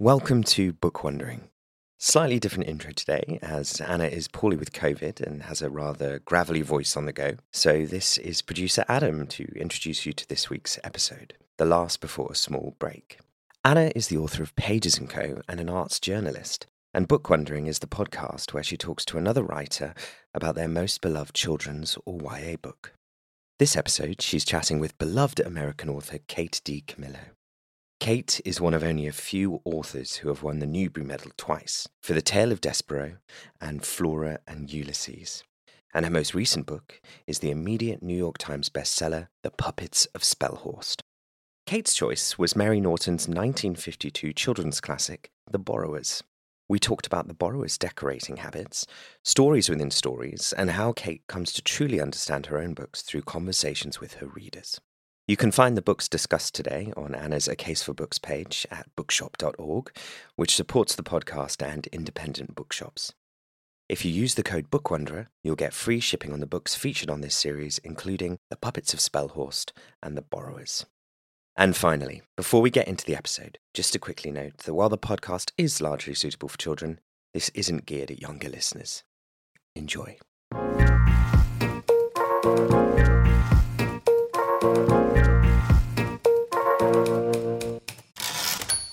Welcome to Book Wandering. Slightly different intro today, as Anna is poorly with COVID and has a rather gravelly voice on the go. So, this is producer Adam to introduce you to this week's episode, the last before a small break. Anna is the author of Pages & Co. and an arts journalist, and Book Wandering is the podcast where she talks to another writer about their most beloved children's or YA book. This episode, she's chatting with beloved American author Kate DiCamillo. Kate is one of only a few authors who have won the Newbery Medal twice for The Tale of Despereaux and Flora and Ulysses. And her most recent book is the immediate New York Times bestseller, The Puppets of Spelhorst. Kate's choice was Mary Norton's 1952 children's classic, The Borrowers. We talked about the borrower's decorating habits, stories within stories, and how Kate comes to truly understand her own books through conversations with her readers. You can find the books discussed today on Anna's A Case for Books page at bookshop.org, which supports the podcast and independent bookshops. If you use the code BookWanderer, you'll get free shipping on the books featured on this series, including The Puppets of Spelhorst and The Borrowers. And finally, before we get into the episode, just to quickly note that while the podcast is largely suitable for children, this isn't geared at younger listeners. Enjoy.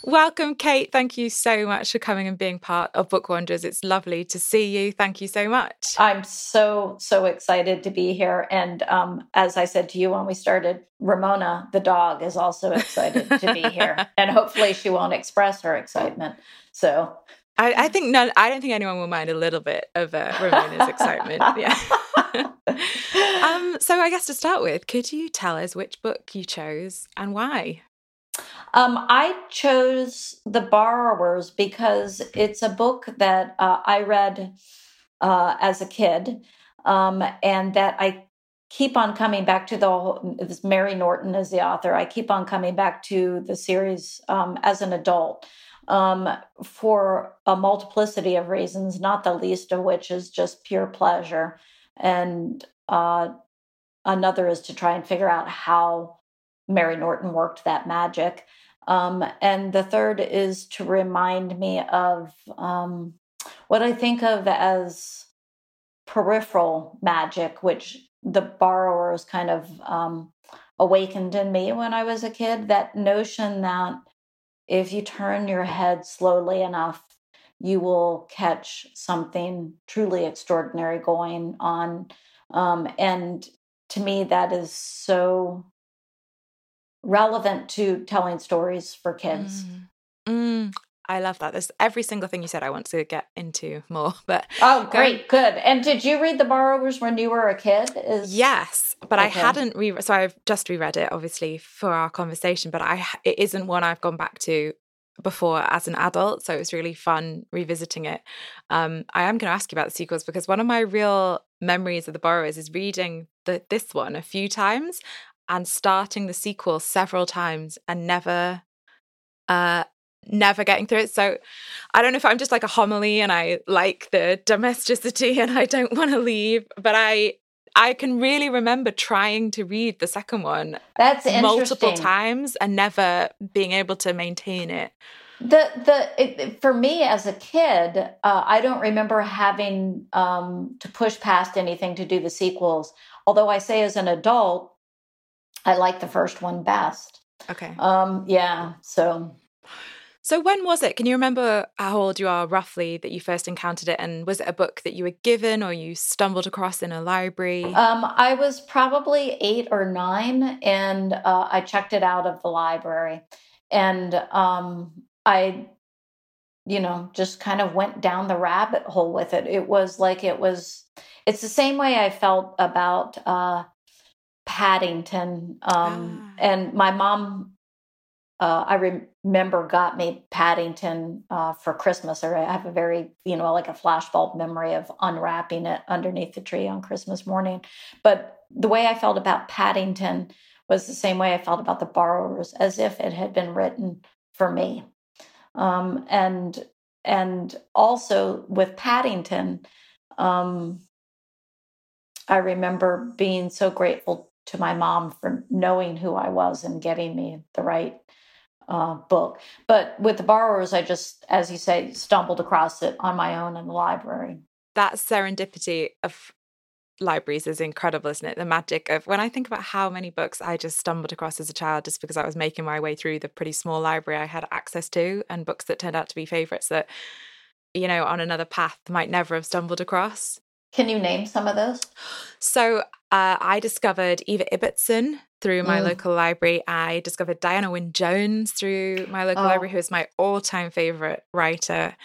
Welcome, Kate. Thank you so much for coming and being part of Book Wanderers. It's lovely to see you. Thank you so much. I'm so, so excited to be here. And um, as I said to you when we started, Ramona, the dog, is also excited to be here. And hopefully she won't express her excitement. So I, I, think none. I don't think anyone will mind a little bit of uh, Ramona's excitement. Yeah. um, so I guess to start with, could you tell us which book you chose and why? Um, I chose The Borrowers because it's a book that uh, I read uh, as a kid um, and that I keep on coming back to the whole, Mary Norton is the author. I keep on coming back to the series um, as an adult um, for a multiplicity of reasons, not the least of which is just pure pleasure. And uh, another is to try and figure out how Mary Norton worked that magic. Um, and the third is to remind me of um, what I think of as peripheral magic, which the borrowers kind of um, awakened in me when I was a kid. That notion that if you turn your head slowly enough, you will catch something truly extraordinary going on. Um, and to me, that is so relevant to telling stories for kids. Mm. Mm, I love that. There's every single thing you said I want to get into more. But Oh, great. Good. And did you read The Borrowers when you were a kid? Is Yes, but okay. I hadn't re so I've just reread it obviously for our conversation, but I it isn't one I've gone back to before as an adult so it was really fun revisiting it. Um, i am going to ask you about the sequels because one of my real memories of the borrowers is reading the, this one a few times and starting the sequel several times and never uh never getting through it. So i don't know if i'm just like a Homily and i like the domesticity and i don't want to leave but i i can really remember trying to read the second one that's multiple times and never being able to maintain it the the it, for me as a kid uh, i don't remember having um, to push past anything to do the sequels although i say as an adult I like the first one best. Okay. Um, yeah. So. So when was it? Can you remember how old you are roughly that you first encountered it? And was it a book that you were given or you stumbled across in a library? Um, I was probably eight or nine, and uh, I checked it out of the library, and um, I, you know, just kind of went down the rabbit hole with it. It was like it was. It's the same way I felt about. Uh, Paddington. Um, ah. And my mom, uh, I remember, got me Paddington uh, for Christmas. Or I have a very, you know, like a flashbulb memory of unwrapping it underneath the tree on Christmas morning. But the way I felt about Paddington was the same way I felt about the borrowers, as if it had been written for me. Um, and and also with Paddington, um, I remember being so grateful to my mom for knowing who I was and getting me the right uh, book. But with the borrowers, I just, as you say, stumbled across it on my own in the library. That serendipity of libraries is incredible, isn't it? The magic of when I think about how many books I just stumbled across as a child just because I was making my way through the pretty small library I had access to and books that turned out to be favorites that, you know, on another path might never have stumbled across. Can you name some of those? So uh, I discovered Eva Ibbotson through my mm. local library. I discovered Diana Wynne Jones through my local oh. library, who is my all time favorite writer.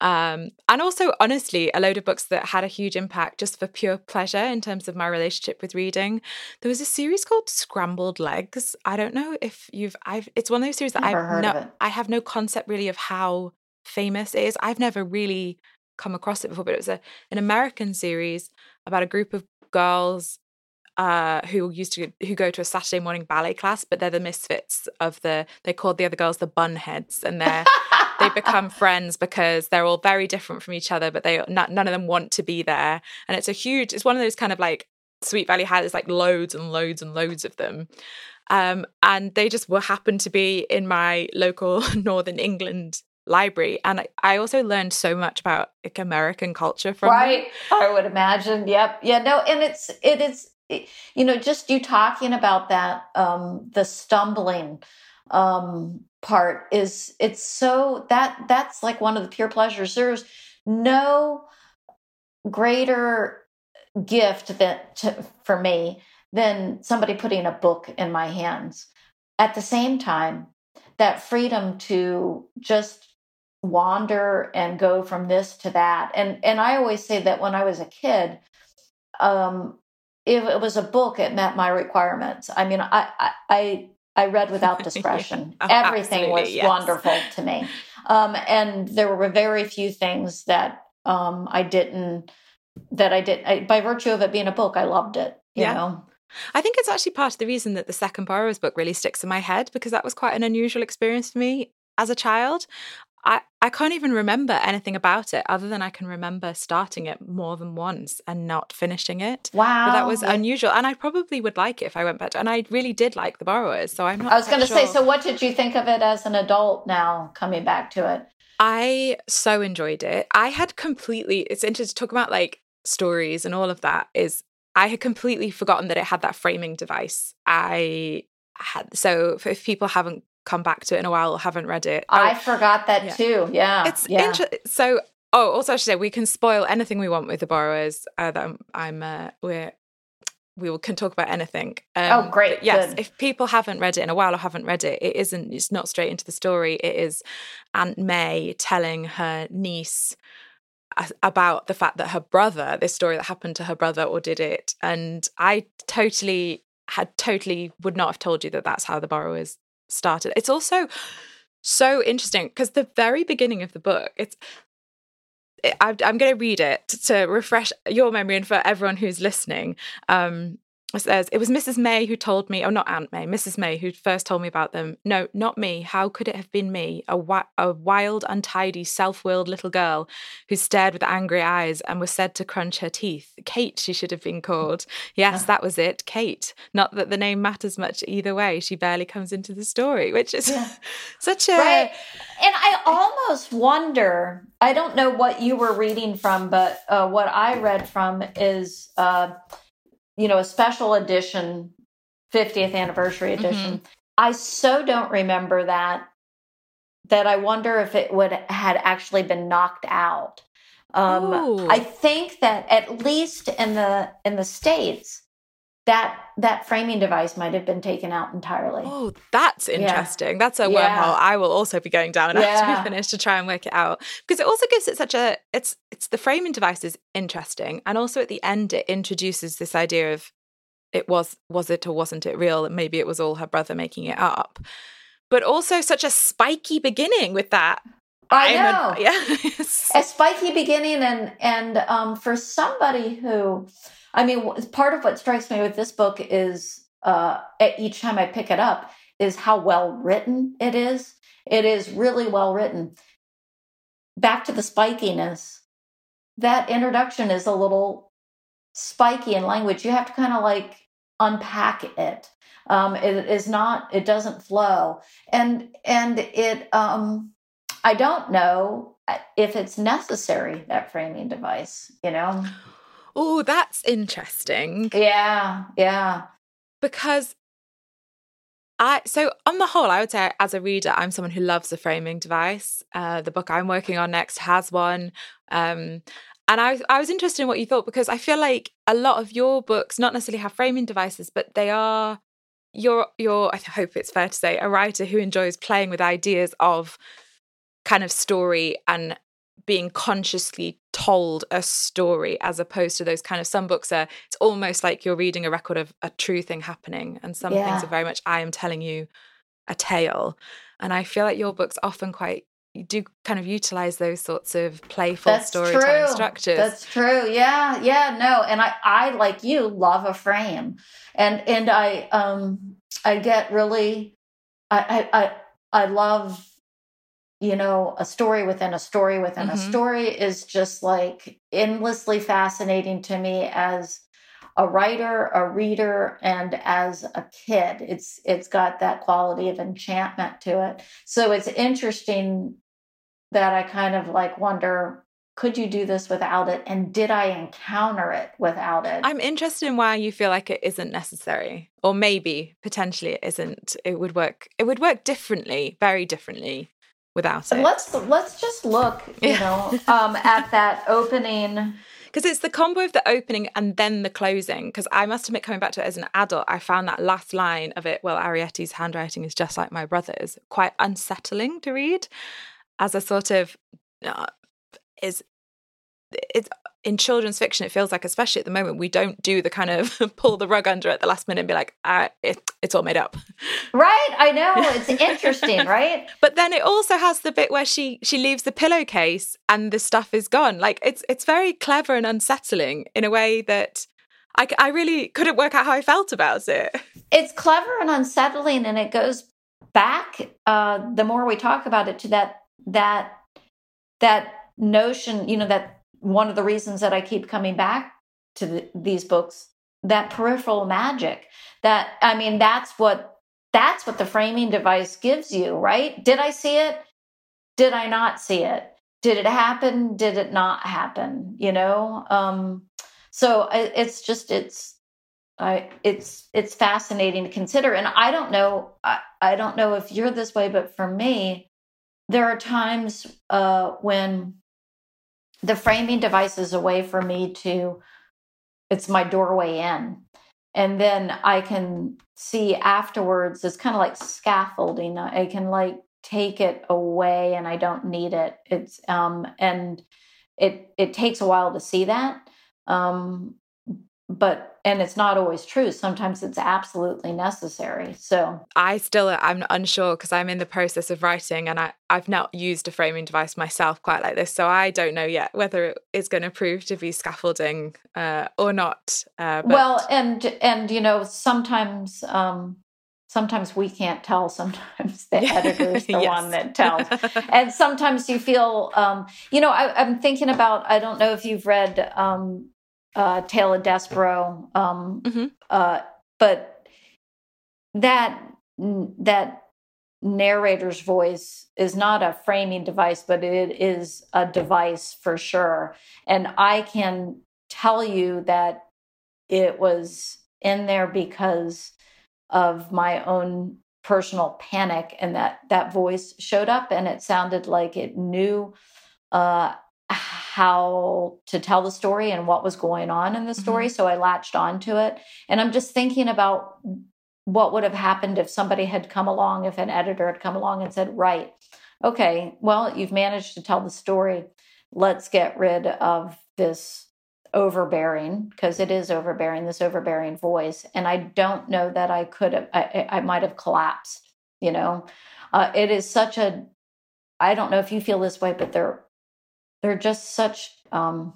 Um, and also, honestly, a load of books that had a huge impact just for pure pleasure in terms of my relationship with reading. There was a series called Scrambled Legs. I don't know if you've, I've, it's one of those series that Never I've no, I have no concept really of how famous it is. I've never really come across it before, but it was a, an American series about a group of girls uh, who used to who go to a Saturday morning ballet class, but they're the misfits of the. They called the other girls the bunheads, and they're they become friends because they're all very different from each other, but they none of them want to be there. And it's a huge. It's one of those kind of like Sweet Valley High. There's like loads and loads and loads of them. Um, and they just will happen to be in my local Northern England library and I, also learned so much about like american culture from right. I would imagine. Yep. Yeah no and it's it is you know just you talking about that um the stumbling um part is it's so that that's like one of the pure pleasures. There's no greater gift that to, for me than somebody putting a book in my hands. At the same time that freedom to just wander and go from this to that and and i always say that when i was a kid um if it was a book, it met my requirements. I mean, I I I, read without discretion. oh, Everything was yes. wonderful to me, um, and there were very few things that um, I didn't that I did I, by virtue of it being a book. I loved it. You yeah. know. I think it's actually part of the reason that the second Borrowers book really sticks in my head because that was quite an unusual experience for me as a child. I, I can't even remember anything about it other than I can remember starting it more than once and not finishing it. Wow. But that was unusual. And I probably would like it if I went back to And I really did like the borrowers. So I'm not I was gonna sure. say, so what did you think of it as an adult now coming back to it? I so enjoyed it. I had completely it's interesting to talk about like stories and all of that is I had completely forgotten that it had that framing device. I had so if people haven't come back to it in a while or haven't read it. I, I forgot that yeah. too. Yeah. It's yeah. interesting. So, oh, also I should say we can spoil anything we want with the borrowers. Uh, that I'm, I'm uh, we're we can talk about anything. Um, oh, great! Yes, Good. if people haven't read it in a while or haven't read it, it isn't. It's not straight into the story. It is Aunt May telling her niece about the fact that her brother, this story that happened to her brother, or did it, and I totally had totally would not have told you that that's how the borrowers started. It's also so interesting because the very beginning of the book, it's I, am going to read it to refresh your memory and for everyone who's listening. Um, says, It was Mrs. May who told me, oh, not Aunt May, Mrs. May who first told me about them. No, not me. How could it have been me, a, wi- a wild, untidy, self willed little girl who stared with angry eyes and was said to crunch her teeth? Kate, she should have been called. Yes, that was it, Kate. Not that the name matters much either way. She barely comes into the story, which is yeah. such a. Right. And I almost wonder, I don't know what you were reading from, but uh, what I read from is. Uh, you know, a special edition, 50th anniversary mm-hmm. edition. Mm-hmm. I so don't remember that that I wonder if it would had actually been knocked out. Um, I think that at least in the in the states, that that framing device might have been taken out entirely. Oh, that's interesting. Yeah. That's a yeah. wormhole I will also be going down yeah. after we finish to try and work it out because it also gives it such a it's it's the framing device is interesting and also at the end it introduces this idea of it was was it or wasn't it real maybe it was all her brother making it up but also such a spiky beginning with that I know. A, yeah. a spiky beginning and and um for somebody who I mean, part of what strikes me with this book is uh, each time I pick it up is how well written it is. It is really well written. Back to the spikiness, that introduction is a little spiky in language. You have to kind of like unpack it. Um, it is not. It doesn't flow, and and it. Um, I don't know if it's necessary that framing device. You know. Oh, that's interesting. Yeah, yeah. Because I so on the whole, I would say as a reader, I'm someone who loves a framing device. Uh, the book I'm working on next has one. Um, and I, I was interested in what you thought because I feel like a lot of your books not necessarily have framing devices, but they are you're you're I hope it's fair to say a writer who enjoys playing with ideas of kind of story and being consciously told a story as opposed to those kind of some books are it's almost like you're reading a record of a true thing happening and some yeah. things are very much i am telling you a tale and i feel like your books often quite you do kind of utilize those sorts of playful That's storytelling true. structures. That's true. Yeah, yeah, no. And I, I like you love a frame, and and I um I get really, I I I, I love you know, a story within a story within mm-hmm. a story is just like endlessly fascinating to me as a writer, a reader, and as a kid. It's it's got that quality of enchantment to it. So it's interesting that I kind of like wonder could you do this without it and did i encounter it without it i'm interested in why you feel like it isn't necessary or maybe potentially it isn't it would work it would work differently very differently without it. Let's let's just look, you yeah. know, um, at that opening. Because it's the combo of the opening and then the closing. Because I must admit, coming back to it as an adult, I found that last line of it, well, Arrietty's handwriting is just like my brother's, quite unsettling to read as a sort of uh, is it's in children's fiction, it feels like, especially at the moment, we don't do the kind of pull the rug under at the last minute and be like, ah, it, it's all made up. Right. I know. It's interesting, right? But then it also has the bit where she she leaves the pillowcase and the stuff is gone. Like it's it's very clever and unsettling in a way that I, I really couldn't work out how I felt about it. It's clever and unsettling, and it goes back. Uh, the more we talk about it, to that that that notion, you know, that one of the reasons that I keep coming back to the, these books that peripheral magic that i mean that's what that's what the framing device gives you right? Did i see it? Did i not see it? Did it happen? Did it not happen? You know um so it's just it's I, it's it's fascinating to consider. And i don't know I, I don't know if you're this way but for me there are times uh when the framing device is a way for me to it's my doorway in. And then i can see afterwards it's kind of like scaffolding. I can like take it away and i don't need it. It's um and it it takes a while to see that. Um but and it's not always true sometimes it's absolutely necessary so i still i'm unsure because i'm in the process of writing and I, i've not used a framing device myself quite like this so i don't know yet whether it is going to prove to be scaffolding uh, or not uh, but... well and and you know sometimes um sometimes we can't tell sometimes the editor is the yes. one that tells and sometimes you feel um, you know I, am thinking about i don't know if you've read um, uh, Tale of Despereaux. Um, mm-hmm. uh, but that that narrator's voice is not a framing device, but it is a device for sure. And I can tell you that it was in there because of my own personal panic and that that voice showed up and it sounded like it knew uh, how to tell the story and what was going on in the story. Mm-hmm. So I latched onto it. And I'm just thinking about what would have happened if somebody had come along, if an editor had come along and said, right, okay, well, you've managed to tell the story. Let's get rid of this overbearing, because it is overbearing, this overbearing voice. And I don't know that I could have, I, I might have collapsed, you know. Uh, it is such a, I don't know if you feel this way, but there they're just such um,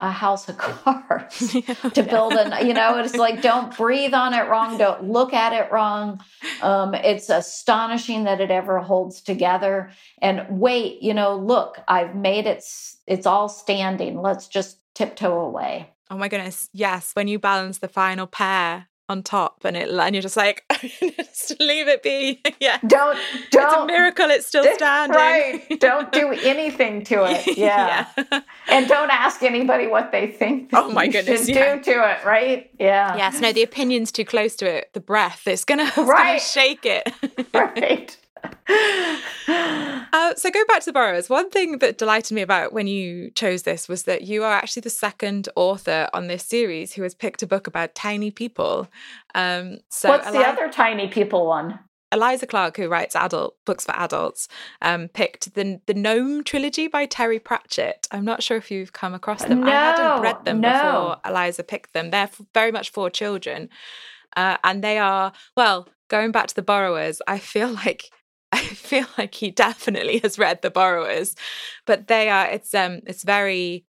a house of cards to build an you know it's like don't breathe on it wrong don't look at it wrong. Um, it's astonishing that it ever holds together. And wait you know look i've made it it's all standing. Let's just tiptoe away. Oh my goodness. Yes when you balance the final pair on top and it and you're just like just leave it be. Yeah. Don't don't it's a miracle it's still standing. right. Don't do anything to it. Yeah, yeah. and don't ask anybody what they think oh my goodness yeah. do to it right? Yeah. Yes no the opinion's too close to it. The breath it's gonna, it's right. gonna shake it. Right uh, so go back to the borrowers. One thing that delighted me about when you chose this was that you are actually the second author on this series who has picked a book about tiny people. Um, so what's Eli- the other tiny people one? Eliza Clark, who writes adult books for adults, um, picked the the Gnome trilogy by Terry Pratchett. I'm not sure if you've come across them. No, I hadn't read them no. before Eliza picked them. They're very much for children, uh, and they are well. Going back to the borrowers, I feel like I feel like he definitely has read The Borrowers, but they are it's um it's very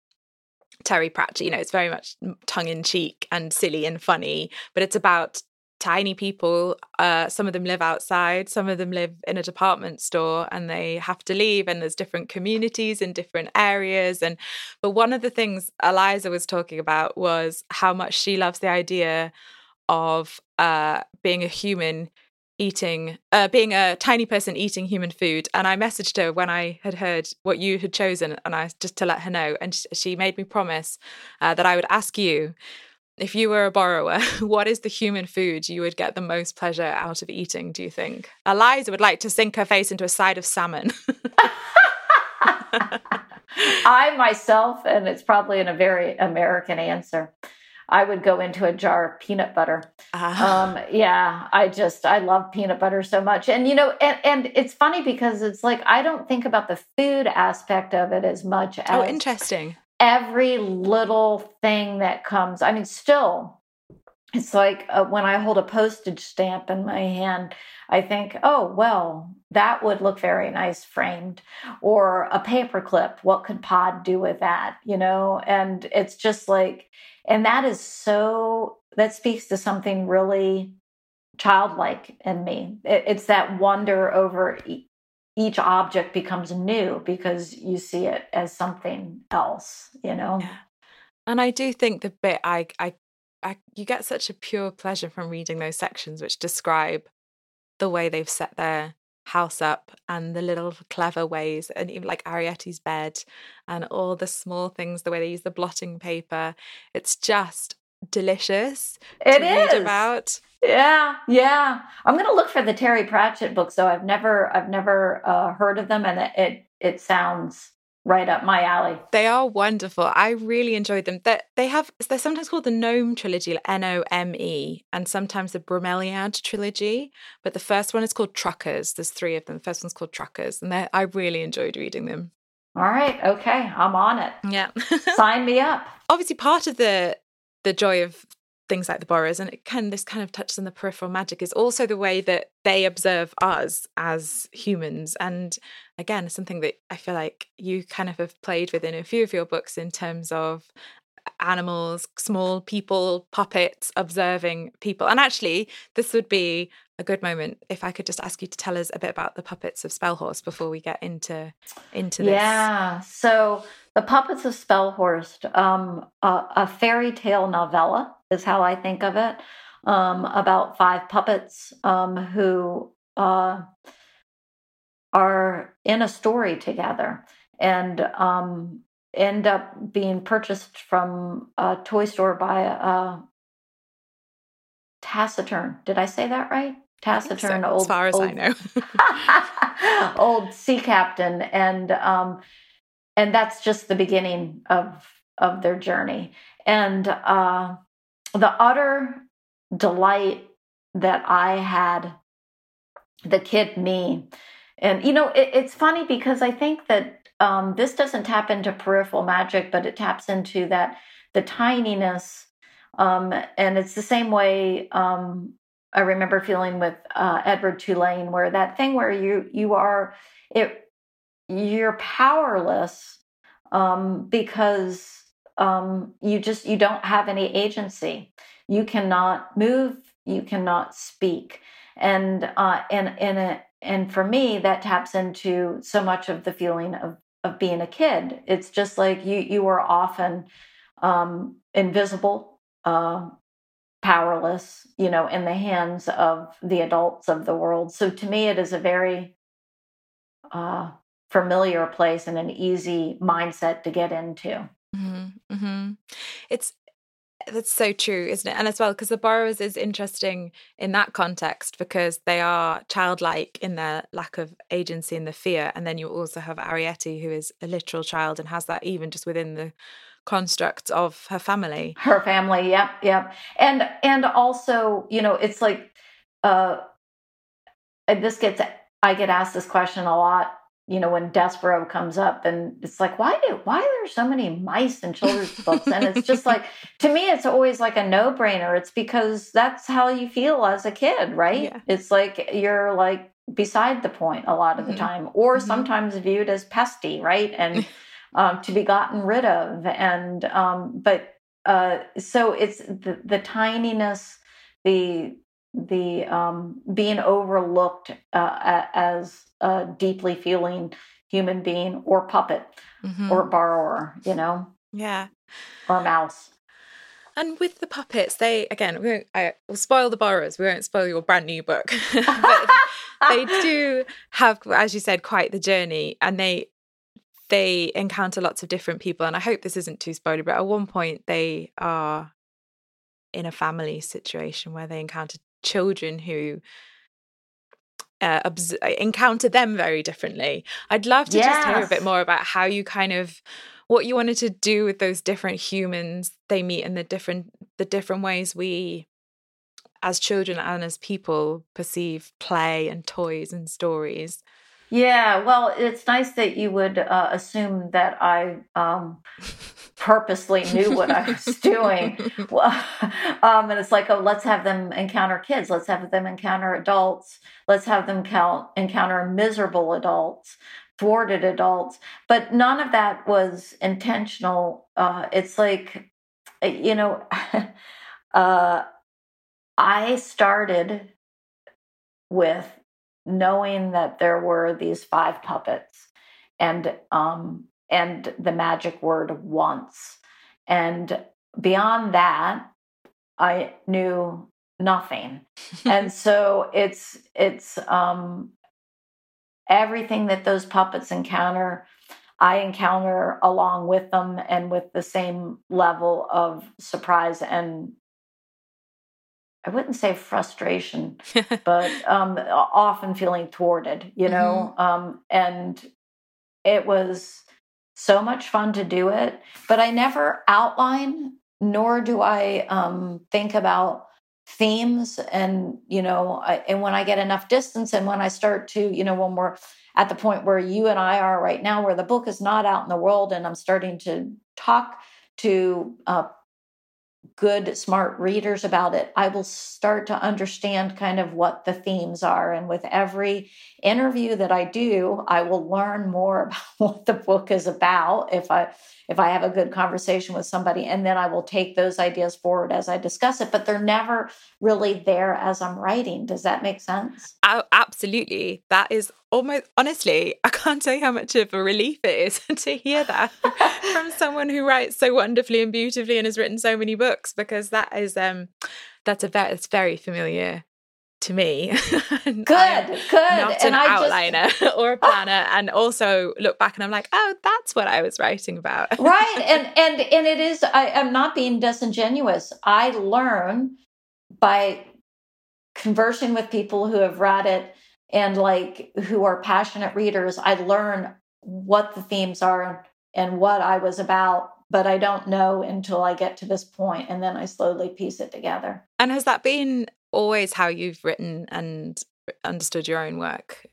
Terry Pratchett, you know, it's very much tongue in cheek and silly and funny, but it's about tiny people. Uh, some of them live outside, some of them live in a department store and they have to leave. And there's different communities in different areas. And but one of the things Eliza was talking about was how much she loves the idea of uh, being a human eating, uh, being a tiny person eating human food. And I messaged her when I had heard what you had chosen, and I just to let her know. And she made me promise uh, that I would ask you if you were a borrower, what is the human food you would get the most pleasure out of eating? Do you think Eliza would like to sink her face into a side of salmon? I myself, and it's probably in a very American answer. I would go into a jar of peanut butter. Uh-huh. Um, yeah, I just I love peanut butter so much, and you know, and and it's funny because it's like I don't think about the food aspect of it as much oh, as oh, interesting. Every little thing that comes. I mean, still, it's like uh, when I hold a postage stamp in my hand. I think, oh, well, that would look very nice framed. Or a paperclip, what could Pod do with that? You know, and it's just like and that is so, that speaks to something really childlike in me. It, it's that wonder over e- each object becomes new because you see it as something else, you know? And I do think the bit I, I, I, you get such a pure pleasure from reading those sections which describe the way they've set their house up and the little clever ways and even like Arrietty's bed and all the small things the way they use the blotting paper. It's just delicious It is. about. Yeah yeah. I'm going to look for the terry pratchett books though. I've never i've never uh, heard of them and it, it it sounds right up my alley. They are wonderful. I really enjoyed them. They they have they're sometimes called the Gnome trilogy, N O M E, and sometimes the Bromeliad trilogy. But the first one is called Truckers. There's three of them. The first one's called Truckers, and I really enjoyed reading them. All right, okay, I'm on it. Yeah, sign me up. Obviously, part of the the joy of things like the borrowers and it can this kind of touches on the peripheral magic is also the way that they observe us as humans. And again something that i feel like you kind of have played with in a few of your books in terms of animals small people puppets observing people. And actually this would be a good moment if i could just ask you to tell us a bit about the puppets of Spelhorst before we get into into this. Yeah so the puppets of Spelhorst um, a, a fairy tale novella is how I think of it. Um, about five puppets um, who uh, are in a story together and um, end up being purchased from a toy store by a taciturn. Did I say that right? Taciturn, so, old, as far as old, I know, old sea captain, and um, and that's just the beginning of of their journey. And uh, the utter delight that I had, the kid me. And, you know, it, it's funny because I think that um, this doesn't tap into peripheral magic, but it taps into that, the tininess. Um, and it's the same way um, I remember feeling with uh, Edward Tulane, where that thing where you, you are, it, you're powerless um, because um, you just you don't have any agency you cannot move you cannot speak and uh, and and it, and for me that taps into so much of the feeling of of being a kid it's just like you you are often um, invisible uh, powerless, you know, in the hands of the adults of the world. So to me, it is a very uh, familiar place and an easy mindset to get into. Mm-hmm, mm-hmm. It's that's so true, isn't it? And as well, because the borrowers is interesting in that context because they are childlike in their lack of agency and the fear. And then you also have Arrietty, who is a literal child and has that even just within the construct of her family. Her family, yep, yep. And and also, you know, it's like uh this gets I get asked this question a lot you know when Despereaux comes up and it's like why do why are there so many mice in children's books and it's just like to me it's always like a no-brainer it's because that's how you feel as a kid right yeah. it's like you're like beside the point a lot of mm-hmm. the time or mm-hmm. sometimes viewed as pesty right and um, to be gotten rid of and um, but uh, so it's the, the tininess the the um, being overlooked uh, as a deeply feeling human being or puppet mm-hmm. or borrower, you know? Yeah. Or mouse. And with the puppets, they again, we won't, I will spoil the borrowers. We won't spoil your brand new book, but they do have, as you said, quite the journey, and they they encounter lots of different people. And I hope this isn't too spoiler, but at one point they are in a family situation where they encounter children who uh, obs- uh, encounter them very differently. I'd love to yes. just hear a bit more about how you kind of what you wanted to do with those different humans they meet and the different the different ways we as children and as people perceive play and toys and stories. Yeah, well, it's nice that you would uh, assume that I um, purposely knew what I was doing. um, and it's like, oh, let's have them encounter kids. Let's have them encounter adults. Let's have them count, encounter miserable adults, thwarted adults. But none of that was intentional. Uh, it's like, you know, uh, I started with knowing that there were these five puppets and um, and the magic word once. And beyond that, I knew nothing. and so it's it's um everything that those puppets encounter I encounter along with them and with the same level of surprise and I wouldn't say frustration, but um, often feeling thwarted, you know. Mm-hmm. Um, and it was so much fun to do it, but I never outline, nor do I um, think about themes. And, you know, I, and when I get enough distance and when I start to, you know, when we're at the point where you and I are right now, where the book is not out in the world and I'm starting to talk to uh, good, smart readers about it, I will start to understand kind of what the themes are. And with every interview that I do, I will learn more about what the book is about if I if I have a good conversation with somebody, and then I will take those ideas forward as I discuss it. But they're never really there as I'm writing. Does that make sense? Oh, absolutely. That is almost honestly, I can't tell you how much of a relief it is to hear that from someone who writes so wonderfully and beautifully and has written so many books because that is um that's a very it's very familiar to me. good, good. Not and an I outliner just... or a planner, and also look back and I'm like, oh, that's what I was writing about. right, and and and it is. I, I am not being disingenuous. I learn by conversing with people who have read it and like who are passionate readers. I learn what the themes are and what I was about but I don't know until I get to this point and then I slowly piece it together. And has that been always how you've written and understood your own work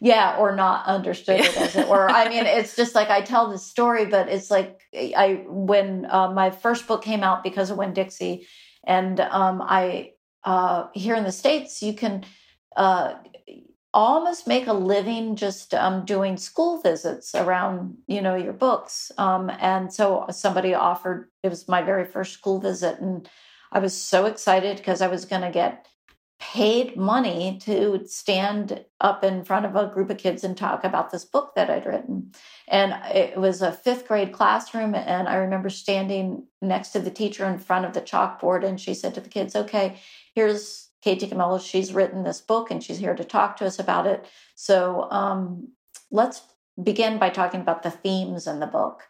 yeah or not understood it as it were i mean it's just like i tell this story but it's like i when uh, my first book came out because of Winn-Dixie and um, i uh, here in the states you can uh, almost make a living just um, doing school visits around you know your books um, and so somebody offered it was my very first school visit and I was so excited because I was going to get paid money to stand up in front of a group of kids and talk about this book that I'd written. And it was a fifth grade classroom. And I remember standing next to the teacher in front of the chalkboard. And she said to the kids, Okay, here's Kate DiCamillo. She's written this book and she's here to talk to us about it. So um, let's begin by talking about the themes in the book.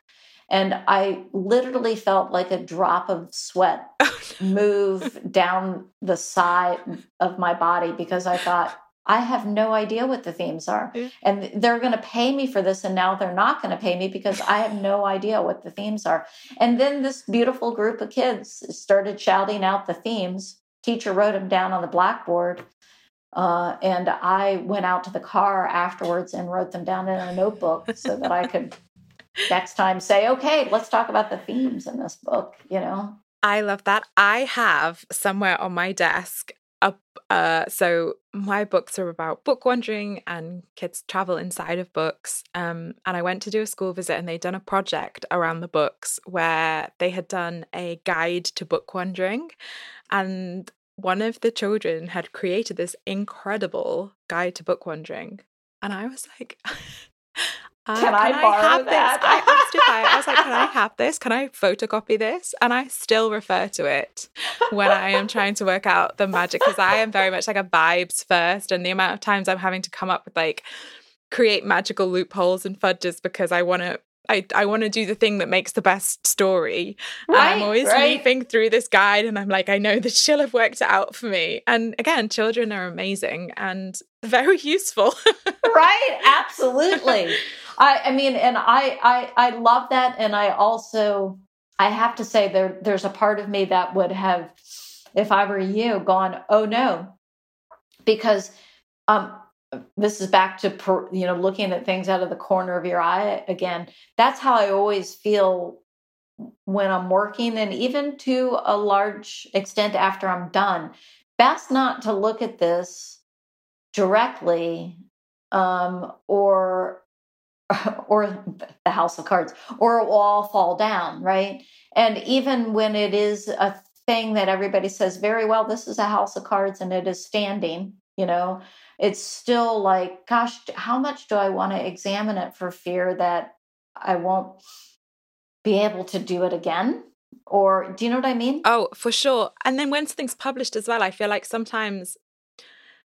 And I literally felt like a drop of sweat move down the side of my body because I thought, I have no idea what the themes are. And they're going to pay me for this. And now they're not going to pay me because I have no idea what the themes are. And then this beautiful group of kids started shouting out the themes. Teacher wrote them down on the blackboard. Uh, and I went out to the car afterwards and wrote them down in a notebook so that I could next time say, okay, let's talk about the themes in this book, you know? I love that. I have somewhere on my desk uh so my books are about book wandering and kids travel inside of books um and I went to do a school visit and they'd done a project around the books where they had done a guide to book wandering and one of the children had created this incredible guide to book wandering and I was like Uh, can, can, I, I have that? this? I asked if I, I was like, can I have this? Can I photocopy this? And I still refer to it when I am trying to work out the magic because I am very much like a vibes first. And the amount of times I'm having to come up with like create magical loopholes and fudges because I want to I, I want to do the thing that makes the best story. Right, I'm always right. leafing through this guide and I'm like, I know that she'll have worked it out for me. And again, children are amazing and very useful. right. Absolutely. I, I mean, and I, I, I love that. And I also, I have to say there, there's a part of me that would have, if I were you, gone, oh no, because, um, this is back to you know looking at things out of the corner of your eye again. That's how i always feel when i'm working and even to a large extent after i'm done. Best not to look at this directly um, or or the house of cards, or it will all fall down, right? And even when it is a thing that everybody says very well, this is a house of cards and it is standing, you know, it's still like, gosh, how much do I want to examine it for fear that I won't be able to do it again? Or do you know what I mean? Oh, for sure. And then when something's published as well, I feel like sometimes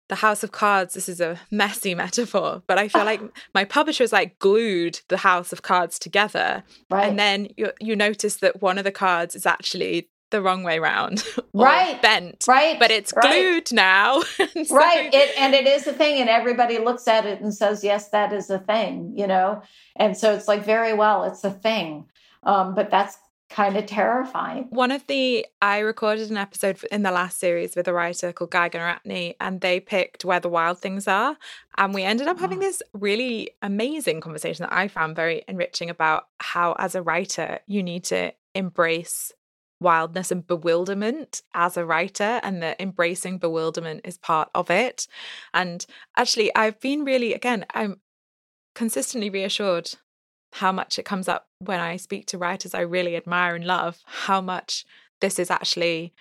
the house of cards this is a messy metaphor but i feel like my publishers like glued the house of cards together right. and then you, you notice that one of the cards is actually the wrong way round right bent right but it's right. glued now so, right it, and it is a thing and everybody looks at it and says yes that is a thing you know and so it's like very well it's a thing um, but that's kind of terrifying. One of the I recorded an episode in the last series with a writer called Guy Gunaratne, and they picked where the wild things are, and we ended up having oh. this really amazing conversation that I found very enriching about how, as a writer, you need to embrace wildness and bewilderment as a writer and that embracing bewilderment is part of it. And actually i've been really again i'm consistently reassured how much it comes up when I speak to writers I really admire and love, how much this is actually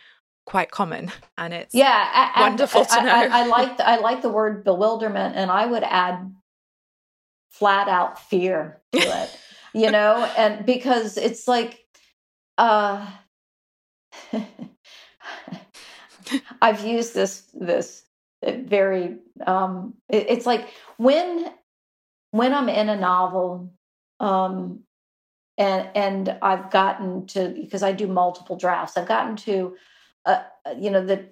quite common. And it's yeah I, wonderful I, to know. I, I, like the, I like the word bewilderment and I would add flat out fear to it, you know, and because it's like uh I've used this this very um it, it's like when when I'm in a novel um, and and I've gotten to because I do multiple drafts. I've gotten to uh, uh, you know the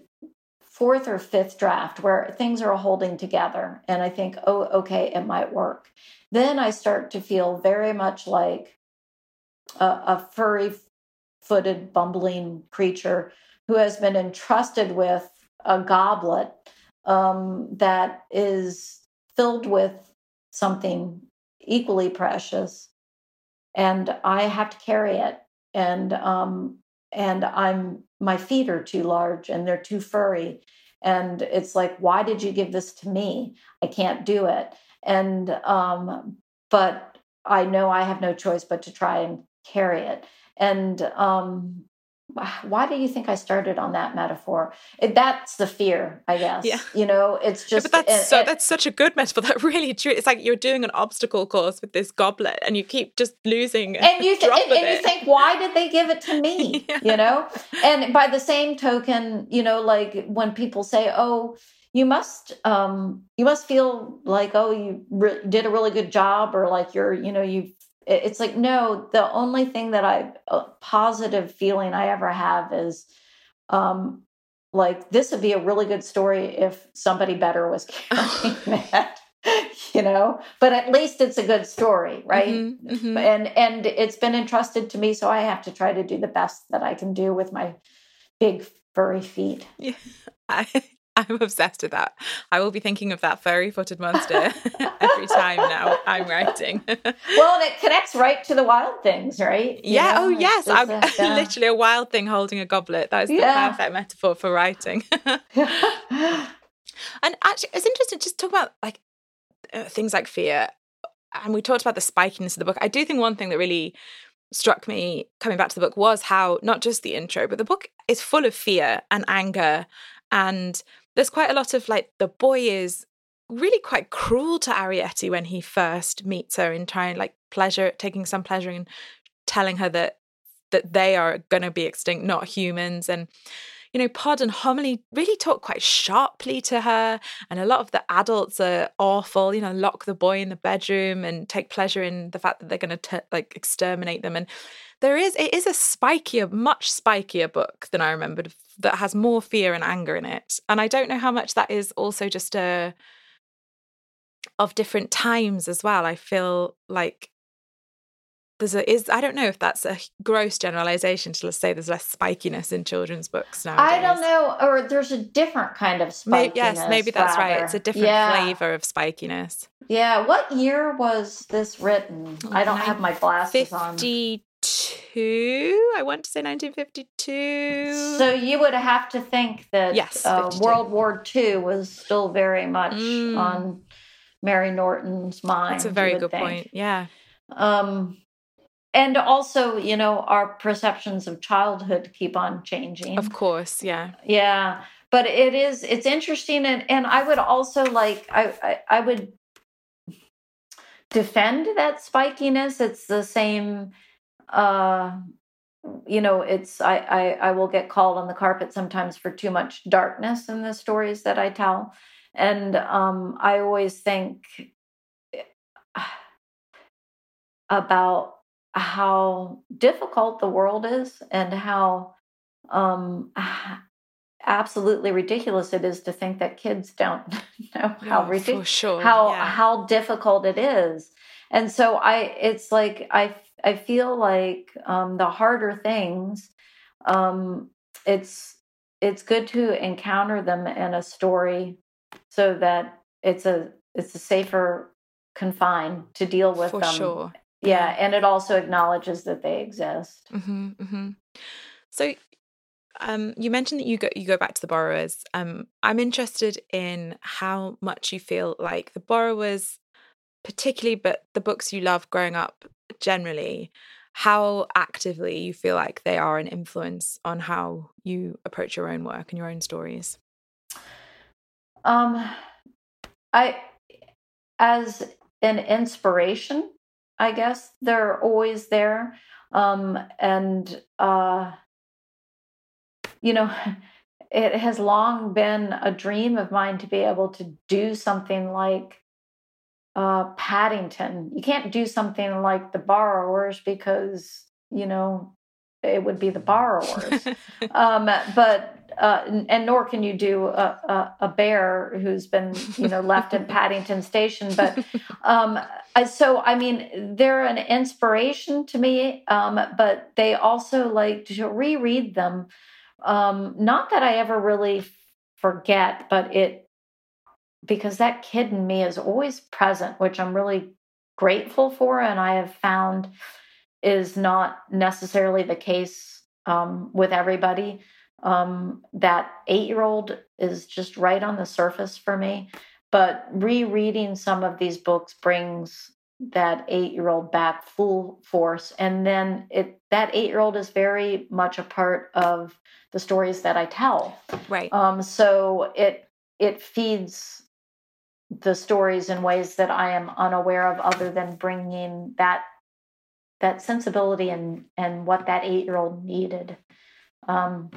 fourth or fifth draft where things are holding together, and I think, oh, okay, it might work. Then I start to feel very much like a, a furry-footed, bumbling creature who has been entrusted with a goblet um, that is filled with something equally precious. And i have to carry it. And um and i'm my feet are too large and they're too furry. And it's like why did you give this to me? I can't do it. And um but i know i have no choice but to try and carry it and um why do you think I started on that metaphor? It, that's the fear, I guess. Yeah. You know, it's just. Yeah, but that's so. that's such a good metaphor. That really true. It's like you're doing an obstacle course with this goblet, and you keep just losing. And you th- and, and you think, why did they give it to me? yeah. You know, and by the same token, you know, like when people say, "Oh." you must um you must feel like oh you re- did a really good job or like you're you know you it's like no the only thing that i a positive feeling i ever have is um like this would be a really good story if somebody better was carrying that you know? But at least it's a good story right? Mm-hmm, mm-hmm. and and it's been entrusted to me so i have to try to do the best that i can do with my big furry feet. Yeah I, I'm obsessed with that. I will be thinking of that furry footed monster every time now I'm writing. well, and it connects right to the wild things, right? You yeah. Know, oh, yes. I'm literally a wild thing holding a goblet. That is the yeah. perfect metaphor for writing. and actually, it's interesting just talk about like uh, things like fear. And we talked about the spikiness of the book. I do think one thing that really struck me coming back to the book was how not just the intro, but the book is full of fear and anger and there's quite a lot of like the boy is really quite cruel to Arrietty when he first meets her and trying like pleasure taking some pleasure in telling her that that they are going to be extinct not humans and you know pod and homily really talk quite sharply to her and a lot of the adults are awful you know lock the boy in the bedroom and take pleasure in the fact that they're going to like exterminate them and there is it is a spikier much spikier book than i remembered that has more fear and anger in it. And I don't know how much that is also just a of different times as well. I feel like there's a is I don't know if that's a gross generalization to say there's less spikiness in children's books now. I don't know, or there's a different kind of spikiness. Maybe, yes, maybe that's rather. right. It's a different yeah. flavor of spikiness. Yeah. What year was this written? I don't have my glasses 50, on. 52 i want to say 1952 so you would have to think that yes, uh, world war ii was still very much mm. on mary norton's mind that's a very good think. point yeah um and also you know our perceptions of childhood keep on changing. Of course yeah. Yeah but it is it's interesting and and i would also like i, I, I would defend that spikiness. It's the same uh, you know, it's I, I I will get called on the carpet sometimes for too much darkness in the stories that I tell, and um, I always think about how difficult the world is and how um, absolutely ridiculous it is to think that kids don't know how oh, ridiculous sure. how yeah. how difficult it is and so i it's like i I feel like um, the harder things, um, it's it's good to encounter them in a story so that it's a it's a safer confine to deal with For them. Sure. Yeah, and it also acknowledges that they exist. Mm-hmm, mm-hmm. So, um, you mentioned that you go you go back to the borrowers. Um, I'm interested in how much you feel like the borrowers, particularly, but the books you love growing up, generally how actively you feel like they are an influence on how you approach your own work and your own stories um i as an inspiration i guess they're always there um and uh you know it has long been a dream of mine to be able to do something like uh, Paddington. You can't do something like the borrowers because, you know, it would be the borrowers. um, but, uh, and nor can you do a, a, a, bear who's been, you know, left in Paddington Station. But um, so, I mean, they're an inspiration to me, um, but they also like to reread them. Um, not that I ever really forget, but it because that kid in me is always present, which I'm really grateful for. And I have found is not necessarily the case um, with everybody. Um, that eight year old is just right on the surface for me. But rereading some of these books brings that eight year old back full force. And then it that eight year old is very much a part of the stories that I tell. Right. Um, so it it feeds the stories in ways that I am unaware of, other than bringing that that sensibility and and what that eight year old needed. Um,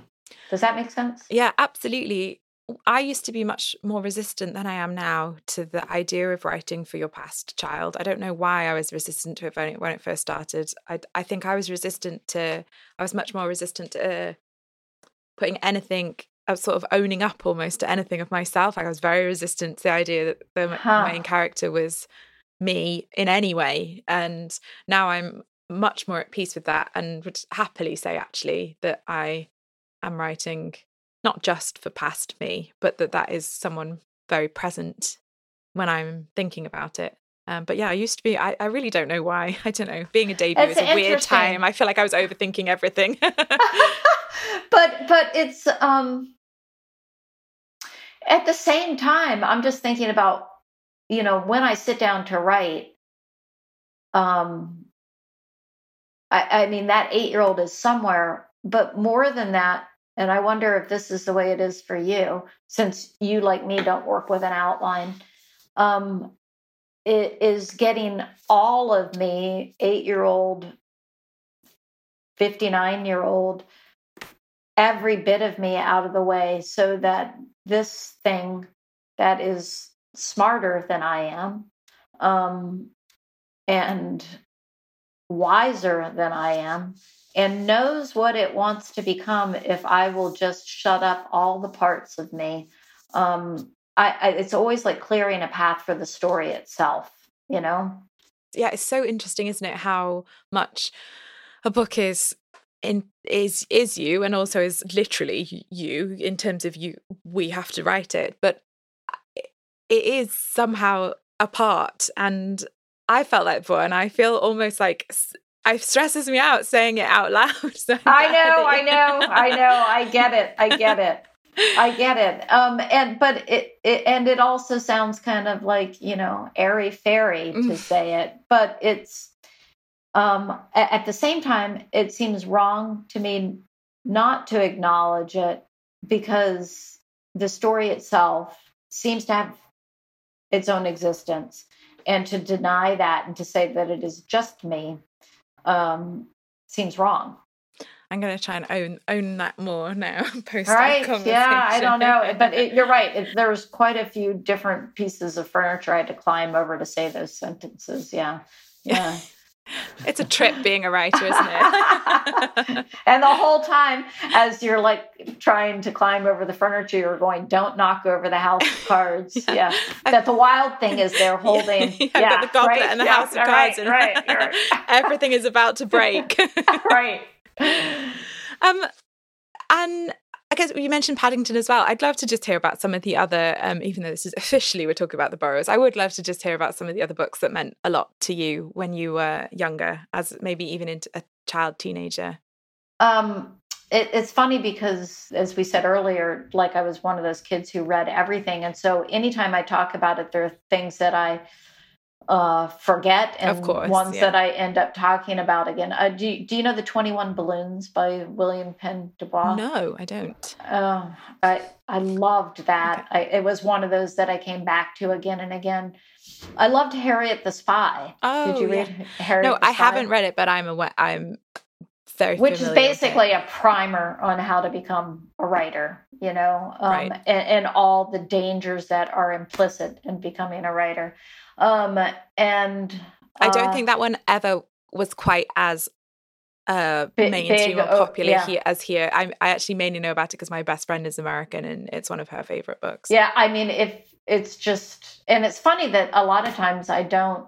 does that make sense? Yeah, absolutely. I used to be much more resistant than I am now to the idea of writing for your past child. I don't know why I was resistant to it when it, when it first started. I, I think I was resistant to, I was much more resistant to putting anything, of uh, sort of owning up almost to anything of myself. I was very resistant to the idea that the huh. main character was me in any way. And now I'm much more at peace with that and would happily say actually that I am writing not just for past me, but that that is someone very present when I'm thinking about it. Um, but yeah, I used to be. I, I really don't know why. I don't know. Being a debut it's is a weird time. I feel like I was overthinking everything. but but it's um at the same time, I'm just thinking about you know when I sit down to write. Um, I, I mean that eight year old is somewhere, but more than that, and I wonder if this is the way it is for you, since you, like me, don't work with an outline. Um, it is getting all of me, eight year old, 59 year old, every bit of me out of the way so that this thing that is smarter than I am um, and wiser than I am and knows what it wants to become if I will just shut up all the parts of me. Um, I, I, it's always like clearing a path for the story itself, you know? Yeah, it's so interesting, isn't it? How much a book is in is is you and also is literally you in terms of you we have to write it but it is somehow a part and I felt that before, and I feel almost like it stresses me out saying it out loud. So I know, I know, I know. I get it. I get it. I get it. Um, and but it, it and it also sounds kind of like you know airy fairy to say it, but it's um at the same time it seems wrong to me not to acknowledge it because the story itself seems to have its own existence and to deny that and to say that it is just me um, seems wrong. I'm going to try and own own that more now. Post right? Yeah, I don't know, but it, you're right. It, there's quite a few different pieces of furniture I had to climb over to say those sentences. Yeah, yeah. it's a trip being a writer, isn't it? and the whole time, as you're like trying to climb over the furniture, you're going, "Don't knock over the house of cards." yeah. yeah. That the wild thing is they're holding. Yeah, yeah the goblet right? and the yeah, house of cards, right, and right, right. everything is about to break. right. Um, and I guess you mentioned Paddington as well. I'd love to just hear about some of the other, um, even though this is officially we're talking about the Borrowers. I would love to just hear about some of the other books that meant a lot to you when you were younger, as maybe even into a child teenager. Um, it, it's funny because, as we said earlier, like I was one of those kids who read everything, and so anytime I talk about it, there are things that I uh, forget and of course, ones yeah. that I end up talking about again. Uh, do, you, do you know the 21 Balloons by William Pène du Bois? No, I don't. Oh, I, I loved that. Okay. I, it was one of those that I came back to again and again. I loved Harriet the Spy. Oh, Did you read yeah. Harriet No, I haven't read it, but I'm aware. I'm very Which is basically a primer on how to become a writer, you know, um, right. and, and all the dangers that are implicit in becoming a writer. Um, and uh, I don't uh think that one ever was quite as uh big, mainstream big, or oh, popular yeah. here as here. I, I actually mainly know about it because my best friend is American and it's one of her favorite books. Yeah, I mean, if it's just, and it's funny that a lot of times I don't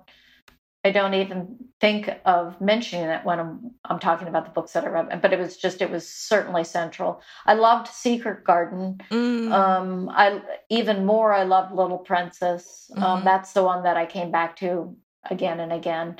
I don't even think of mentioning it when I'm I'm talking about the books that I read, but it was just it was certainly central. I loved Secret Garden. Mm. Um, I even more I loved Little Princess. Um, mm-hmm. Um, that's the one that I came back to again and again,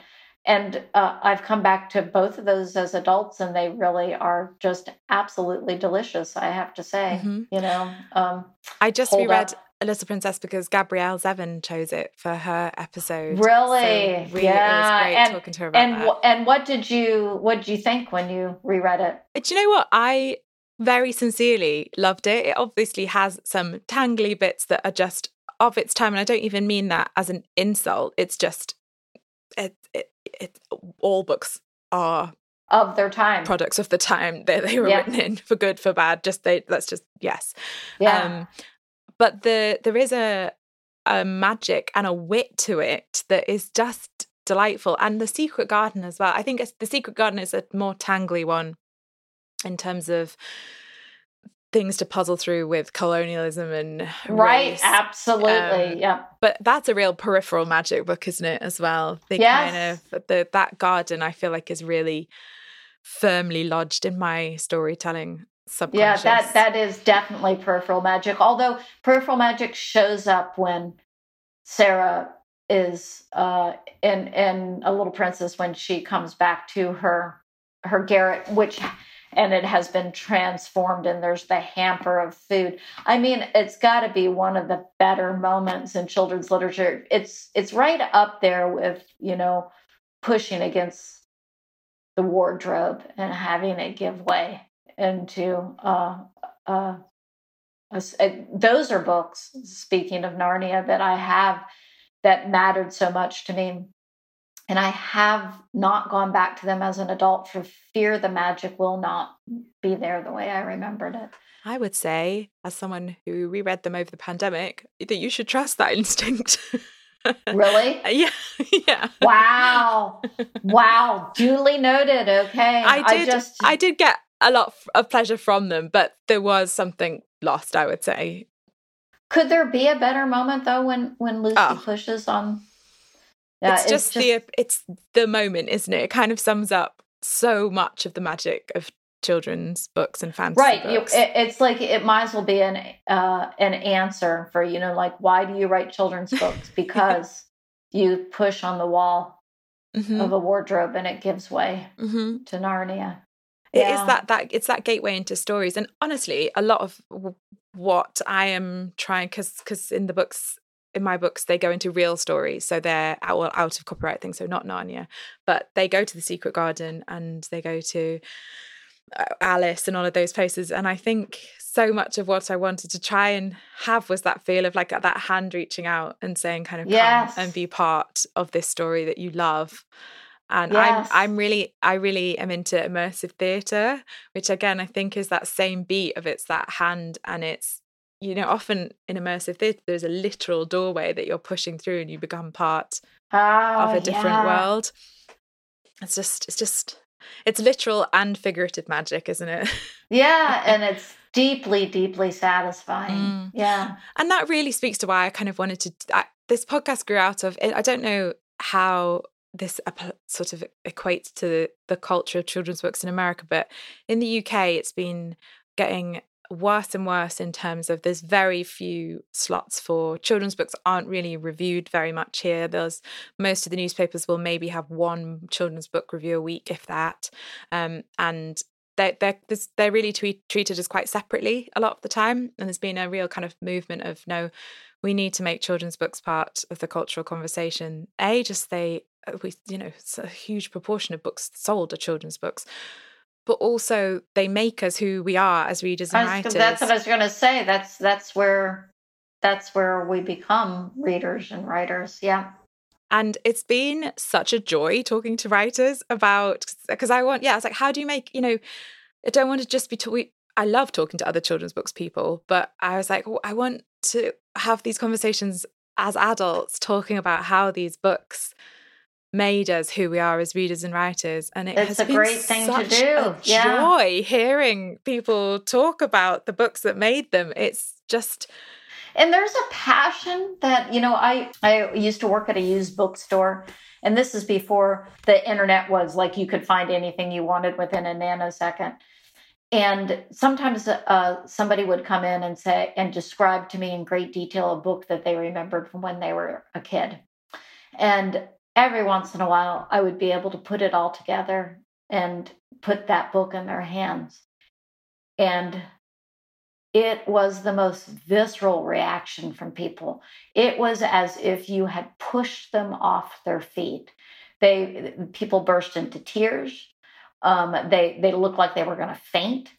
and uh, I've come back to both of those as adults, and they really are just absolutely delicious. I have to say, mm-hmm. you know. Um, I just reread. Up A Little Princess because Gabrielle Zevin chose it for her episode. Really? So really yeah. it was great and, talking to her about and, that. And what did you what did you think when you reread it? Do you know what? I very sincerely loved it. It obviously has some tangly bits that are just of its time. And I don't even mean that as an insult. It's just it, it, it all books are of their time products of the time that they were Yeah. written in for good for bad just they let's just yes yeah um but the there is a a magic and a wit to it that is just delightful. And the secret garden as well. I think it's, the secret garden is a more tangly one in terms of things to puzzle through with colonialism and right race. absolutely Um, yeah. but that's a real peripheral magic book isn't it as well? They Yes. kind of the that garden i feel like is really firmly lodged in my storytelling yeah that that is definitely peripheral magic although peripheral magic shows up when sarah is uh in in a little princess when she comes back to her her garret which and it has been transformed and there's the hamper of food. I mean it's got to be one of the better moments in children's literature. It's it's right up there with you know pushing against the wardrobe and having it give way into uh, uh, those are books speaking of narnia that i have that mattered so much to me. And i have not gone back to them as an adult for fear the magic will not be there the way i remembered it. I would say as someone who reread them over the pandemic that you should trust that instinct. Really? Yeah yeah. Wow. Wow. Duly noted. Okay. I did. I, just did get a lot of pleasure from them, but there was something lost. I would say. could there be a better moment though when when lucy Oh. pushes on Yeah, it's, just the it's the moment, isn't it? It kind of sums up so much of the magic of children's books and fantasy right books. it, it's like it might as well be an uh an answer for you know like why do you write children's books because you push on the wall Mhm, of a wardrobe and it gives way mhm. to narnia It is Yeah. that that it's that gateway into stories, and honestly, a lot of what I am trying because because in the books in my books they go into real stories, so they're out, out of copyright things, so not Narnia, but they go to the Secret Garden and they go to uh, Alice and all of those places, and I think so much of what I wanted to try and have was that feel of like that hand reaching out and saying kind of Yes. come and be part of this story that you love and Yes. I'm I'm really I really am into immersive theatre, which again I think is that same beat of it's that hand and it's you know often in immersive theatre there's a literal doorway that you're pushing through and you become part oh, of a different yeah. world. It's just it's just it's literal and figurative magic, isn't it? yeah and it's deeply deeply satisfying Mm. yeah and that really speaks to why I kind of wanted to. I, this podcast grew out of. I don't know how this sort of equates to the culture of children's books in America, but in the UK, it's been getting worse and worse in terms of there's very few slots for children's books aren't really reviewed very much here. There's most of the newspapers will maybe have one children's book review a week if that um, and they're, they're, they're really treated as quite separately a lot of the time and there's been a real kind of movement of no we need to make children's books part of the cultural conversation. A just they Uh, we you know it's a huge proportion of books sold are children's books but also they make us who we are as readers and writers that's what i was going to say that's that's where that's where we become readers and writers yeah. And it's been such a joy talking to writers about because I want, yeah, it's like, how do you make, you know, I don't want to just be, talk- we, I love talking to other children's books people, but I was like, well, I want to have these conversations as adults talking about how these books made us who we are as readers and writers. And it It's has a been great thing to such do. a Yeah. joy hearing people talk about the books that made them. It's just, and there's a passion that you know i i used to work at a used bookstore and this is before the internet was like you could find anything you wanted within a nanosecond and sometimes uh, somebody would come in and say and describe to me in great detail a book that they remembered from when they were a kid and every once in a while i would be able to put it all together and put that book in their hands and it was the most visceral reaction from people. It was as if you had pushed them off their feet. They people burst into tears. Um, they they looked like they were going to faint,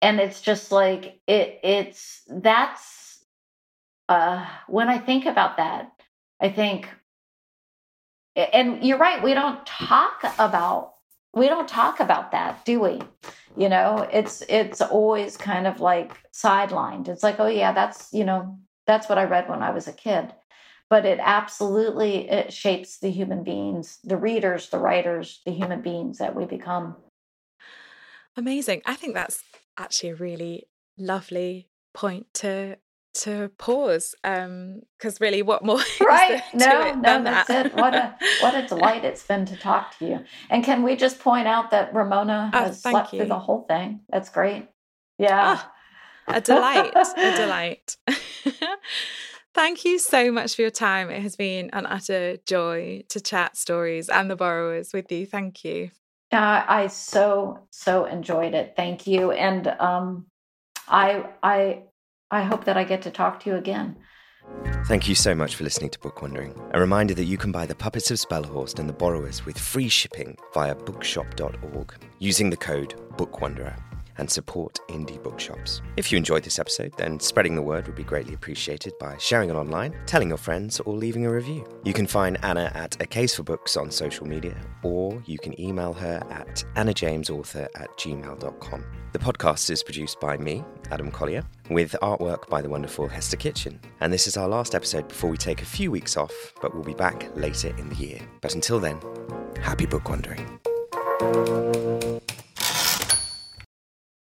and it's just like it. It's that's uh, when I think about that, I think, and you're right. We don't talk about we don't talk about that, do we? You know, it's it's always kind of like sidelined. It's like, oh yeah, that's you know, that's what I read when I was a kid. But it absolutely it shapes the human beings, the readers, the writers, the human beings that we become. Amazing. I think that's actually a really lovely point to to pause um because really what more right. no no that's that? it. What a what a delight it's been to talk to you. And can we just point out that ramona oh, has oh, slept you. through the whole thing? That's great. Yeah. Oh, a delight a delight. Thank you so much for your time. It has been an utter joy to chat stories and the borrowers with you. Thank you. Uh, i so so enjoyed it. Thank you. And um i i I hope that I get to talk to you again. Thank you so much for listening to Book Wandering. A reminder that you can buy The Puppets of Spelhorst and The Borrowers with free shipping via bookshop.org using the code BOOKWANDERER and support indie bookshops. If you enjoyed this episode, then spreading the word would be greatly appreciated by sharing it online, telling your friends, or leaving a review. You can find Anna at A Case for Books on social media, or you can email her at annajamesauthor at gmail.com. The podcast is produced by me, Adam Collier, with artwork by the wonderful Hester Kitchen. And this is our last episode before we take a few weeks off, but we'll be back later in the year. But until then, happy book wandering.